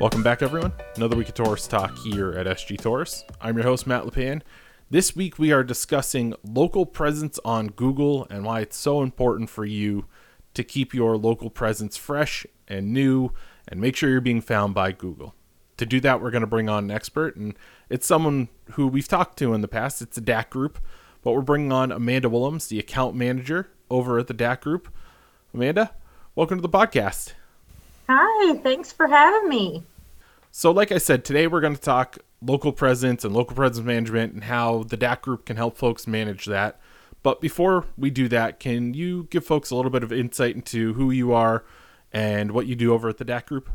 Welcome back, everyone. Another week of Torrice Talk here at SG Torrice. I'm your host, Matt LePan. This week, we are discussing local presence on Google and why it's so important for you to keep your local presence fresh and new and make sure you're being found by Google. To do that, we're going to bring on an expert, and it's someone who we've talked to in the past. It's a DAC group, but we're bringing on Amanda Willems, the account manager over at the DAC group. Amanda, welcome to the podcast. Hi, thanks for having me. So, like I said, today we're going to talk local presence and local presence management and how the DAC group can help folks manage that. But before we do that, can you give folks a little bit of insight into who you are and what you do over at the DAC group?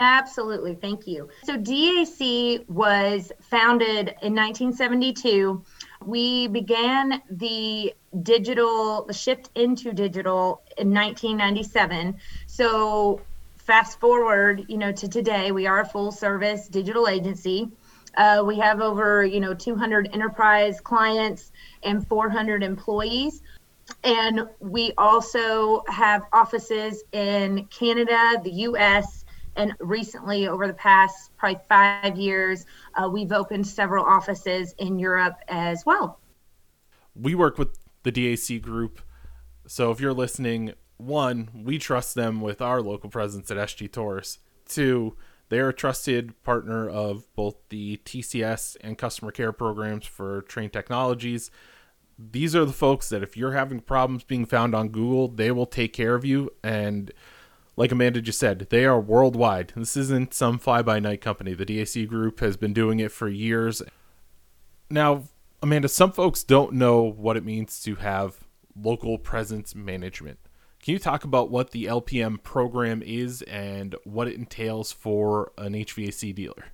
Absolutely, thank you. So, DAC was founded in 1972. We began the digital, the shift into digital in 1997. So, fast forward, you know, to today, we are a full service digital agency. Uh, we have over, you know, 200 enterprise clients and 400 employees. And we also have offices in Canada, the US, and recently, over the past probably five years, uh, we've opened several offices in Europe as well. We work with the DAC group. So if you're listening, one, we trust them with our local presence at SG Torrice. Two, they are a trusted partner of both the TCS and customer care programs for Trane Technologies. These are the folks that if you're having problems being found on Google, they will take care of you. And like Amanda just said, they are worldwide. This isn't some fly by night company. The DAC group has been doing it for years. Now, Amanda, some folks don't know what it means to have local presence management. Can you talk about what the LPM program is and what it entails for an HVAC dealer?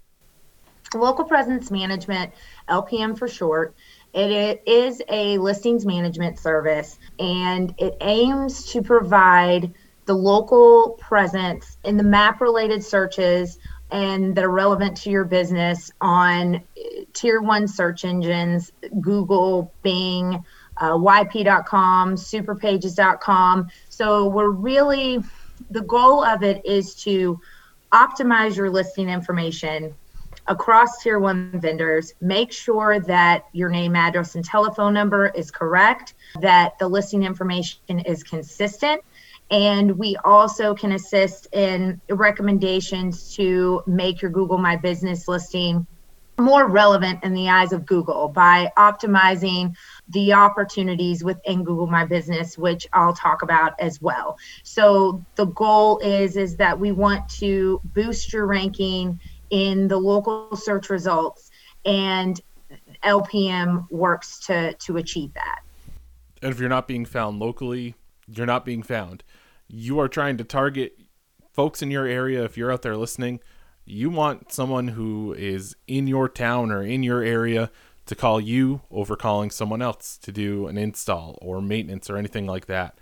Local presence management, LPM for short, it is a listings management service and it aims to provide the local presence in the map related searches and that are relevant to your business on uh, tier one search engines, Google, Bing, uh, yp.com, superpages.com. So we're really, the goal of it is to optimize your listing information across tier one vendors, make sure that your name, address, and telephone number is correct, that the listing information is consistent. And we also can assist in recommendations to make your Google My Business listing more relevant in the eyes of Google by optimizing the opportunities within Google My Business, which I'll talk about as well. So the goal is is that we want to boost your ranking in the local search results and LPM works to to achieve that. And if you're not being found locally, you're not being found. You are trying to target folks in your area if you're out there listening you want someone who is in your town or in your area to call you over calling someone else to do an install or maintenance or anything like that.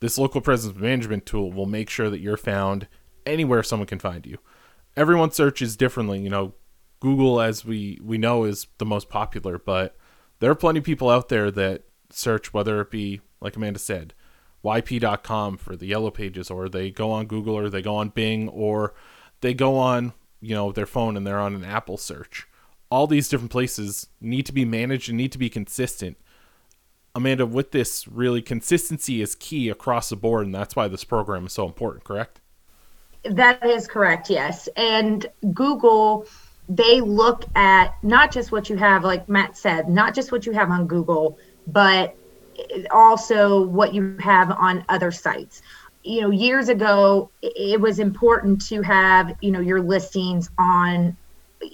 This local presence management tool will make sure that you're found anywhere someone can find you. Everyone searches differently, you know, Google as we we know is the most popular, but there are plenty of people out there that search whether it be like Amanda said, yp.com for the yellow pages or they go on Google or they go on Bing or they go on you know their phone and they're on an Apple search. All these different places need to be managed and need to be consistent. Amanda, with this, really consistency is key across the board, and that's why this program is so important. Correct? That is correct. Yes, and Google they look at not just what you have, like Matt said, not just what you have on Google, but also what you have on other sites you know years ago it was important to have you know your listings on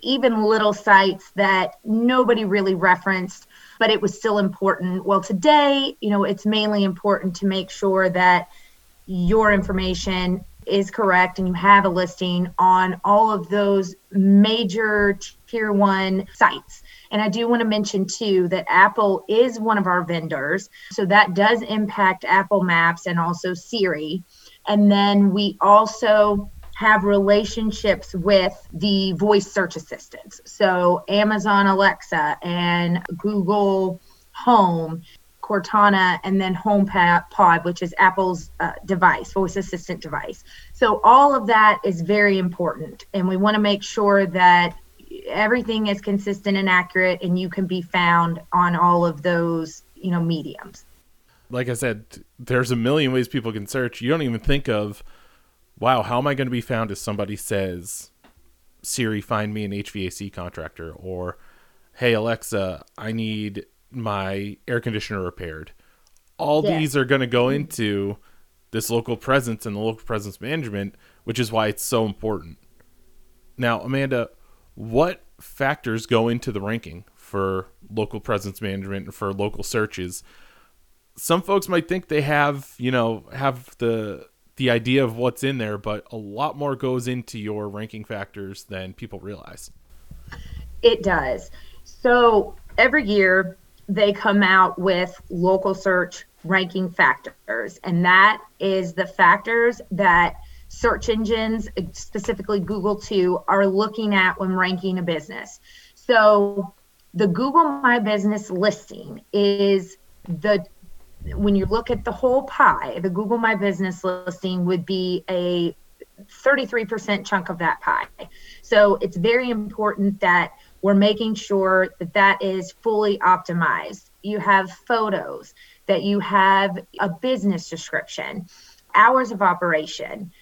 even little sites that nobody really referenced but it was still important well today you know it's mainly important to make sure that your information is correct and you have a listing on all of those major tier one sites and I do want to mention too that Apple is one of our vendors. So that does impact Apple Maps and also Siri. And then we also have relationships with the voice search assistants. So Amazon Alexa and Google Home, Cortana, and then HomePod, which is Apple's uh, device, voice assistant device. So all of that is very important, and we want to make sure that everything is consistent and accurate, and you can be found on all of those, you know, mediums. Like I said, there's a million ways people can search. You don't even think of, wow, how am I going to be found if somebody says, Siri, find me an HVAC contractor, or hey Alexa, I need my air conditioner repaired. All yeah. these are going to go into this local presence and the local presence management, which is why it's so important. Now, Amanda, what factors go into the ranking for local presence management and for local searches? Some folks might think they have, you know, have the the idea of what's in there, but a lot more goes into your ranking factors than people realize. It does. So every year they come out with local search ranking factors, and that is the factors that search engines, specifically Google too, are looking at when ranking a business. So the Google My Business listing is the when you look at the whole pie, the Google My Business listing would be a 33% chunk of that pie. So it's very important that we're making sure that that is fully optimized. You have photos, that you have a business description, hours of operation.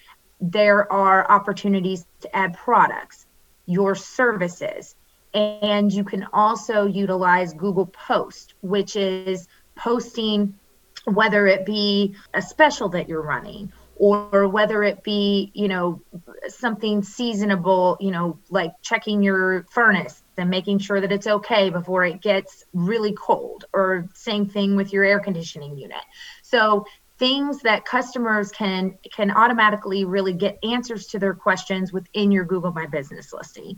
There are opportunities to add products, your services, and you can also utilize Google Post, which is posting whether it be a special that you're running or whether it be you know something seasonable you know like checking your furnace and making sure that it's okay before it gets really cold or same thing with your air conditioning unit. So things that customers can can automatically really get answers to their questions within your google my business listing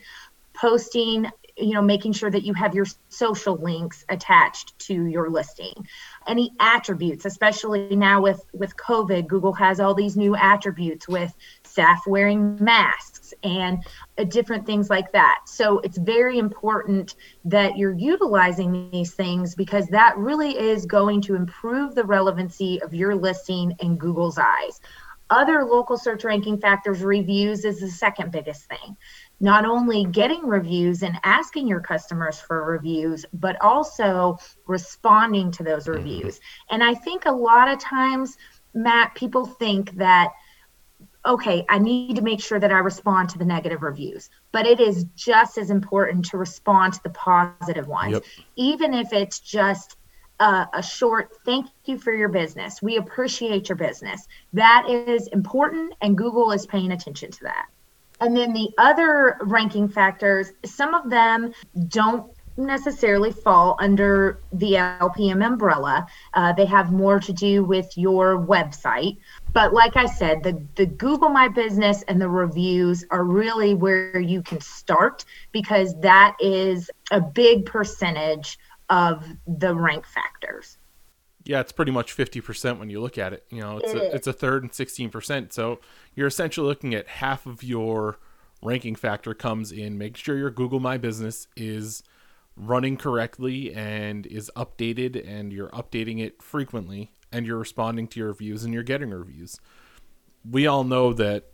posting you know making sure that you have your social links attached to your listing. Any attributes especially now with with covid google has all these new attributes with staff wearing masks and uh, different things like that. So it's very important that you're utilizing these things because that really is going to improve the relevancy of your listing in google's eyes. Other local search ranking factors reviews is the second biggest thing not only getting reviews and asking your customers for reviews, but also responding to those mm-hmm. reviews. And I think a lot of times, Matt, people think that, okay, I need to make sure that I respond to the negative reviews, but it is just as important to respond to the positive ones, yep. even if it's just a, a, short thank you for your business. We appreciate your business. That is important, and Google is paying attention to that. And then the other ranking factors, some of them don't necessarily fall under the LPM umbrella. Uh, they have more to do with your website. But like I said, the, the Google My Business and the reviews are really where you can start because that is a big percentage of the rank factors yeah, it's pretty much 50% when you look at it. You know, it's a, it's a third and 16%. So you're essentially looking at half of your ranking factor comes in make sure your Google My Business is running correctly and is updated and you're updating it frequently and you're responding to your reviews and you're getting reviews. We all know that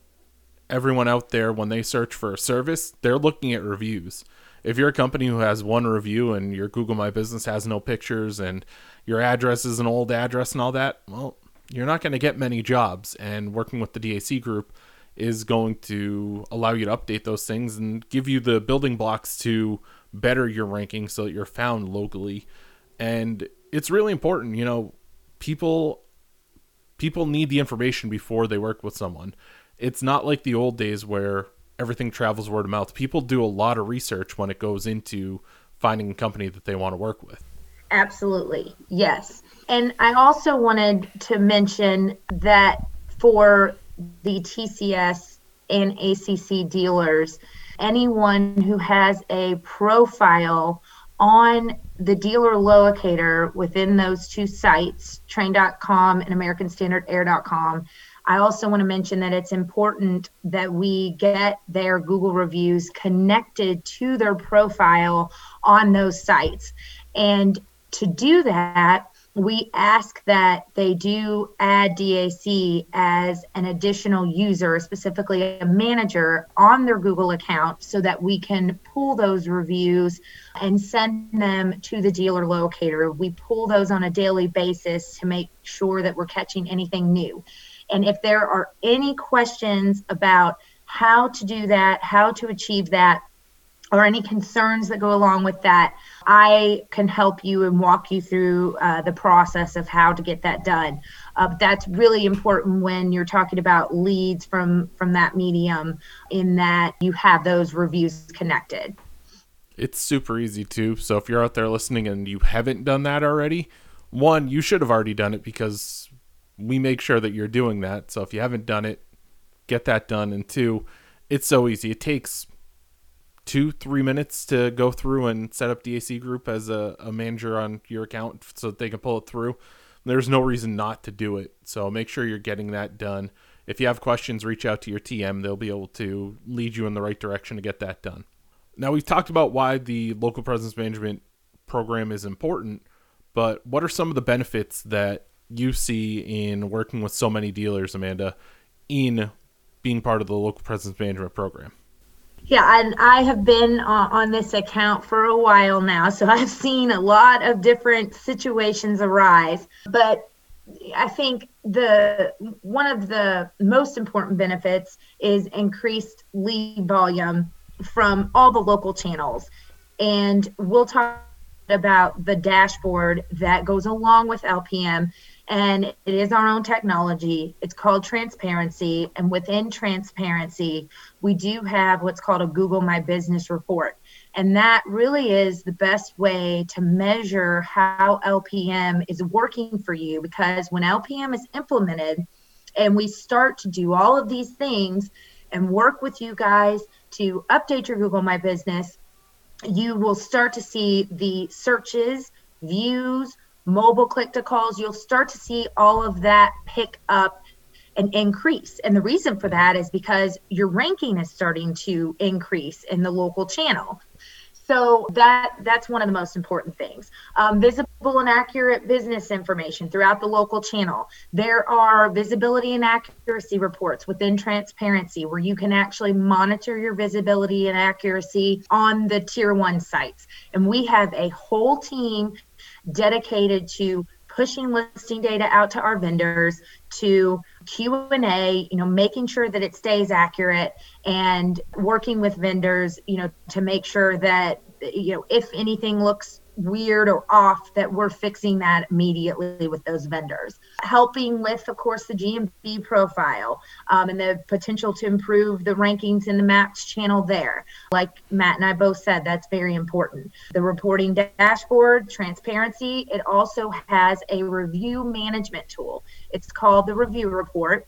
everyone out there when they search for a service, they're looking at reviews if you're a company who has one review and your Google My Business has no pictures and your address is an old address and all that, well, you're not going to get many jobs. And working with the DAC group is going to allow you to update those things and give you the building blocks to better your ranking so that you're found locally. And it's really important, you know, people people need the information before they work with someone. It's not like the old days where everything travels word of mouth. People do a lot of research when it goes into finding a company that they want to work with. Absolutely. Yes. And I also wanted to mention that for the TCS and ACC dealers, anyone who has a profile on the dealer locator within those two sites, Trane.com and AmericanStandardAir.com, I also want to mention that it's important that we get their Google reviews connected to their profile on those sites. And to do that, we ask that they do add DAC as an additional user, specifically a manager, on their Google account so that we can pull those reviews and send them to the dealer locator. We pull those on a daily basis to make sure that we're catching anything new. And if there are any questions about how to do that, how to achieve that, or any concerns that go along with that, I can help you and walk you through uh, the process of how to get that done. Uh, that's really important when you're talking about leads from from that medium, in that you have those reviews connected. It's super easy too. So if you're out there listening and you haven't done that already, one, you should have already done it because we make sure that you're doing that. So if you haven't done it, get that done. And two, it's so easy. It takes two, three minutes to go through and set up DAC Group as a, a manager on your account so that they can pull it through. There's no reason not to do it. So make sure you're getting that done. If you have questions, reach out to your TM. They'll be able to lead you in the right direction to get that done. Now, we've talked about why the local presence management program is important, but what are some of the benefits that you see in working with so many dealers, Amanda, in being part of the local presence management program? Yeah, and I have been uh, on this account for a while now, so I've seen a lot of different situations arise. But I think the one of the most important benefits is increased lead volume from all the local channels. And we'll talk about the dashboard that goes along with LPM and it is our own technology. It's called transparency. And within transparency, we do have what's called a Google My Business report. And that really is the best way to measure how LPM is working for you because when LPM is implemented and we start to do all of these things and work with you guys to update your Google My Business, you will start to see the searches, views, mobile click to calls, you'll start to see all of that pick up and increase. And the reason for that is because your ranking is starting to increase in the local channel. So that that's one of the most important things. Um, visible and accurate business information throughout the local channel. There are visibility and accuracy reports within transparency where you can actually monitor your visibility and accuracy on the tier one sites. And we have a whole team dedicated to pushing listing data out to our vendors to q&a you know making sure that it stays accurate and working with vendors you know to make sure that you know if anything looks weird or off that we're fixing that immediately with those vendors. Helping with of course the gmb profile um, and the potential to improve the rankings in the maps channel there. Like matt and i both said that's very important. The reporting dashboard transparency it also has a review management tool. It's called the review report.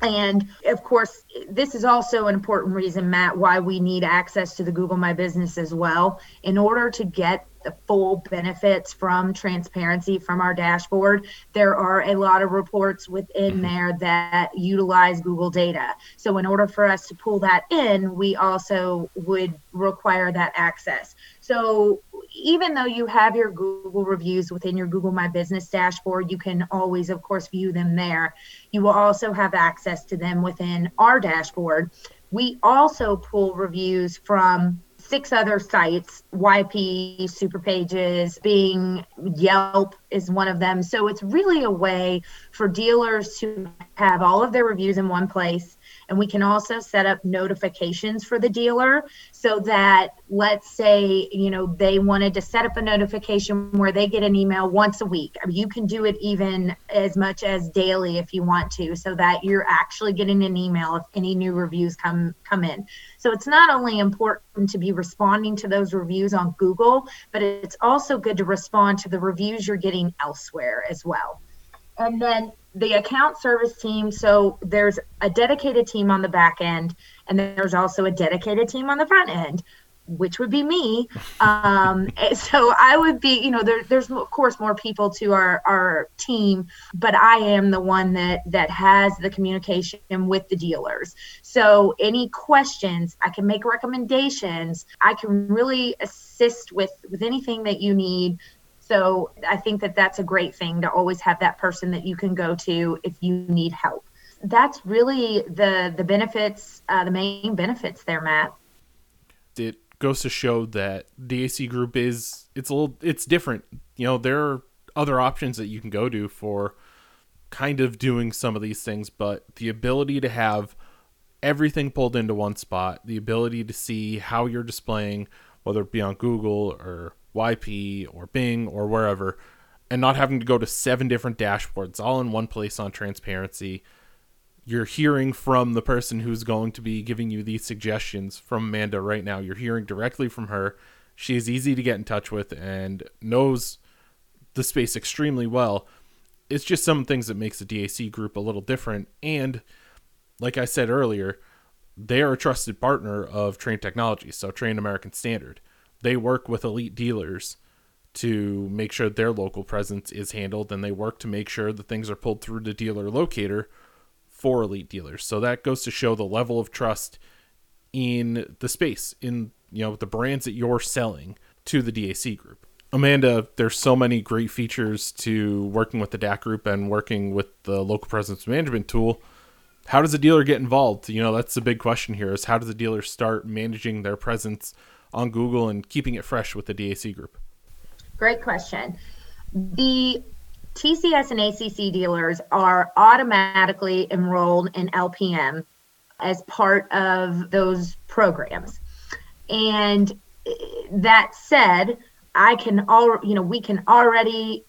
And of course, this is also an important reason, Matt, why we need access to the Google My Business as well. In order to get the full benefits from transparency from our dashboard, there are a lot of reports within mm-hmm. there that utilize Google data. So, in order for us to pull that in, we also would require that access. So, even though you have your Google reviews within your Google My Business dashboard, you can always, of course, view them there. You will also have access to them within our dashboard. We also pull reviews from six other sites YP, Superpages, Bing, Yelp is one of them. So it's really a way for dealers to have all of their reviews in one place and we can also set up notifications for the dealer so that, let's say, you know, they wanted to set up a notification where they get an email once a week. I mean, you can do it even as much as daily if you want to, so that you're actually getting an email if any new reviews come come in. So it's not only important to be responding to those reviews on Google, but it's also good to respond to the reviews you're getting elsewhere as well. And then the account service team so there's a dedicated team on the back end and then there's also a dedicated team on the front end which would be me. Um, so i would be you know there, there's of course more people to our our team but i am the one that that has the communication with the dealers. So any questions i can make recommendations. I can really assist with with anything that you need So I think that that's a great thing to always have that person that you can go to if you need help. That's really the the benefits, uh, the main benefits there, Matt. It goes to show that DAC Group is it's a little it's different. You know, there are other options that you can go to for kind of doing some of these things, but the ability to have everything pulled into one spot, the ability to see how you're displaying, whether it be on Google or YP or Bing or wherever, and not having to go to seven different dashboards all in one place on transparency. You're hearing from the person who's going to be giving you these suggestions from Amanda right now. You're hearing directly from her. She is easy to get in touch with and knows the space extremely well. It's just some things that makes the DAC group a little different. And like I said earlier, they are a trusted partner of Trane Technologies, so Trane American Standard. They work with elite dealers to make sure their local presence is handled, and they work to make sure that things are pulled through the dealer locator for elite dealers. So that goes to show the level of trust in the space, in you know the brands that you're selling to the DAC group. Amanda, there's so many great features to working with the DAC group and working with the local presence management tool. How does a dealer get involved? You know, that's the big question here is how does a dealer start managing their presence on Google and keeping it fresh with the DAC group? Great question. The TCS and ACC dealers are automatically enrolled in LPM as part of those programs. And eh, that said, I can all you know we can already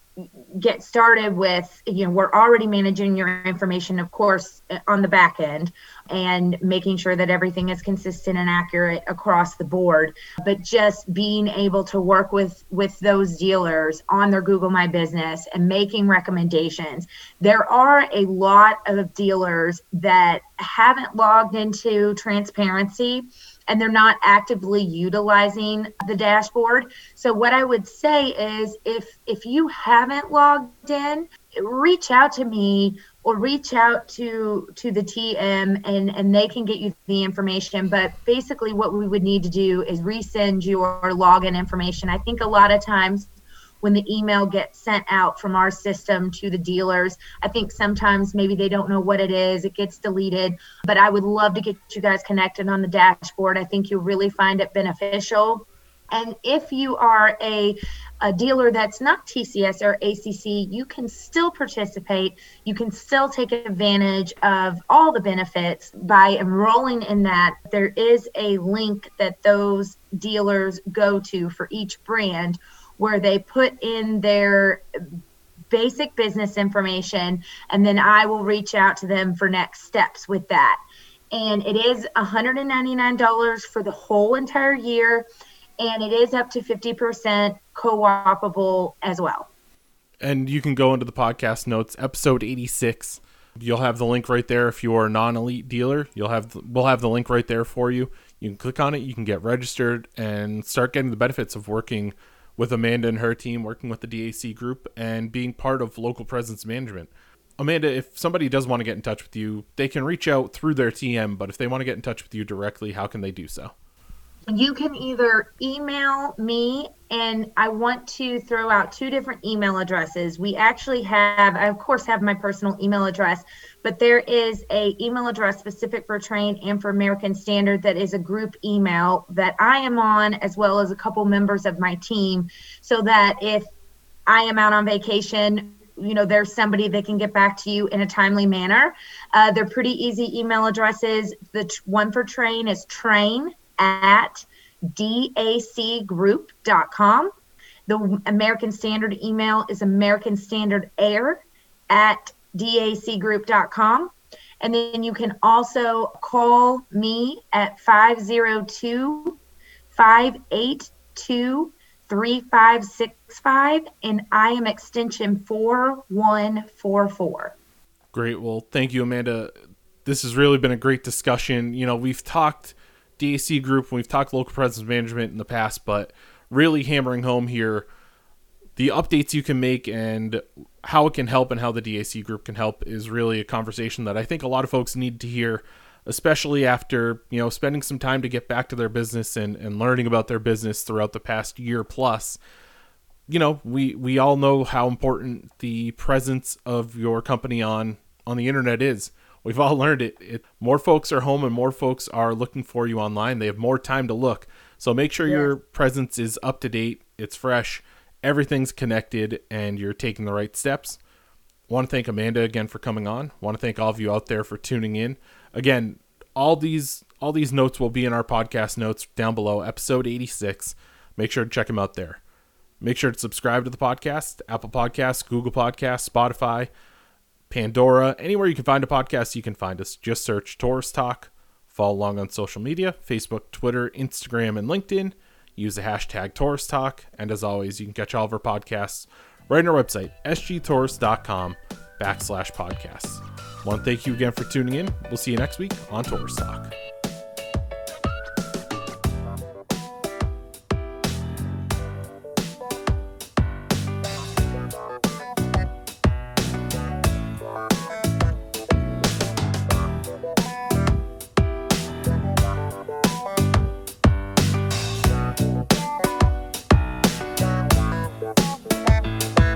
get started with you know we're already managing your information of course on the back end and making sure that everything is consistent and accurate across the board. But just being able to work with with those dealers on their google my business and making recommendations. There are a lot of dealers that haven't logged into transparency and they're not actively utilizing the dashboard. So what I would say is if if you haven't logged in, reach out to me or reach out to to the TM and and they can get you the information but basically what we would need to do is resend your login information. I think a lot of times when the email gets sent out from our system to the dealers. I think sometimes maybe they don't know what it is, it gets deleted. But I would love to get you guys connected on the dashboard. I think you'll really find it beneficial. And if you are a, a dealer that's not TCS or ACC, you can still participate. You can still take advantage of all the benefits by enrolling in that. There is a link that those dealers go to for each brand where they put in their basic business information and then I will reach out to them for next steps with that. And it is $199 for the whole entire year and it is up to 50% co-opable as well. And you can go into the podcast notes, episode 86. You'll have the link right there if you are a non-elite dealer. You'll have the, we'll have the link right there for you. You can click on it, you can get registered and start getting the benefits of working with Amanda and her team working with the DAC group and being part of local presence management. Amanda, if somebody does want to get in touch with you, they can reach out through their TM, but if they want to get in touch with you directly, how can they do so? You can either email me and I want to throw out two different email addresses. We actually have I of course have my personal email address, but there is a email address specific for Trane and for American Standard that is a group email that I am on as well as a couple members of my team so that if I am out on vacation you know there's somebody that can get back to you in a timely manner uh, they're pretty easy email addresses the t- one for Trane is Trane at dacgroup.com. The American Standard email is American Standard Air at dacgroup.com. And then you can also call me at 502 582 3565, and I am extension 4144. Great. Well, thank you, Amanda. This has really been a great discussion. You know, we've talked DAC group. We've talked local presence management in the past, but really hammering home here the updates you can make and how it can help and how the DAC group can help is really a conversation that I think a lot of folks need to hear, especially after, you know, spending some time to get back to their business and, and learning about their business throughout the past year plus. you know, we we all know how important the presence of your company on on the internet is. We've all learned it. it. More folks are home and more folks are looking for you online. They have more time to look. So make sure yeah. your presence is up to date, it's fresh, everything's connected, and you're taking the right steps. Want to thank Amanda again for coming on. Want to thank all of you out there for tuning in. Again, all these all these notes will be in our podcast notes down below, episode 86. Make sure to check them out there. Make sure to subscribe to the podcast, Apple Podcasts, Google Podcasts, Spotify, Pandora, anywhere you can find a podcast, you can find us. Just search Torrice Talk. Follow along on social media Facebook, Twitter, Instagram, and LinkedIn. Use the hashtag Torrice Talk. And as always, you can catch all of our podcasts right on our website, sgtorrice.com backslash podcasts. Want to thank you again for tuning in. We'll see you next week on Torrice Talk.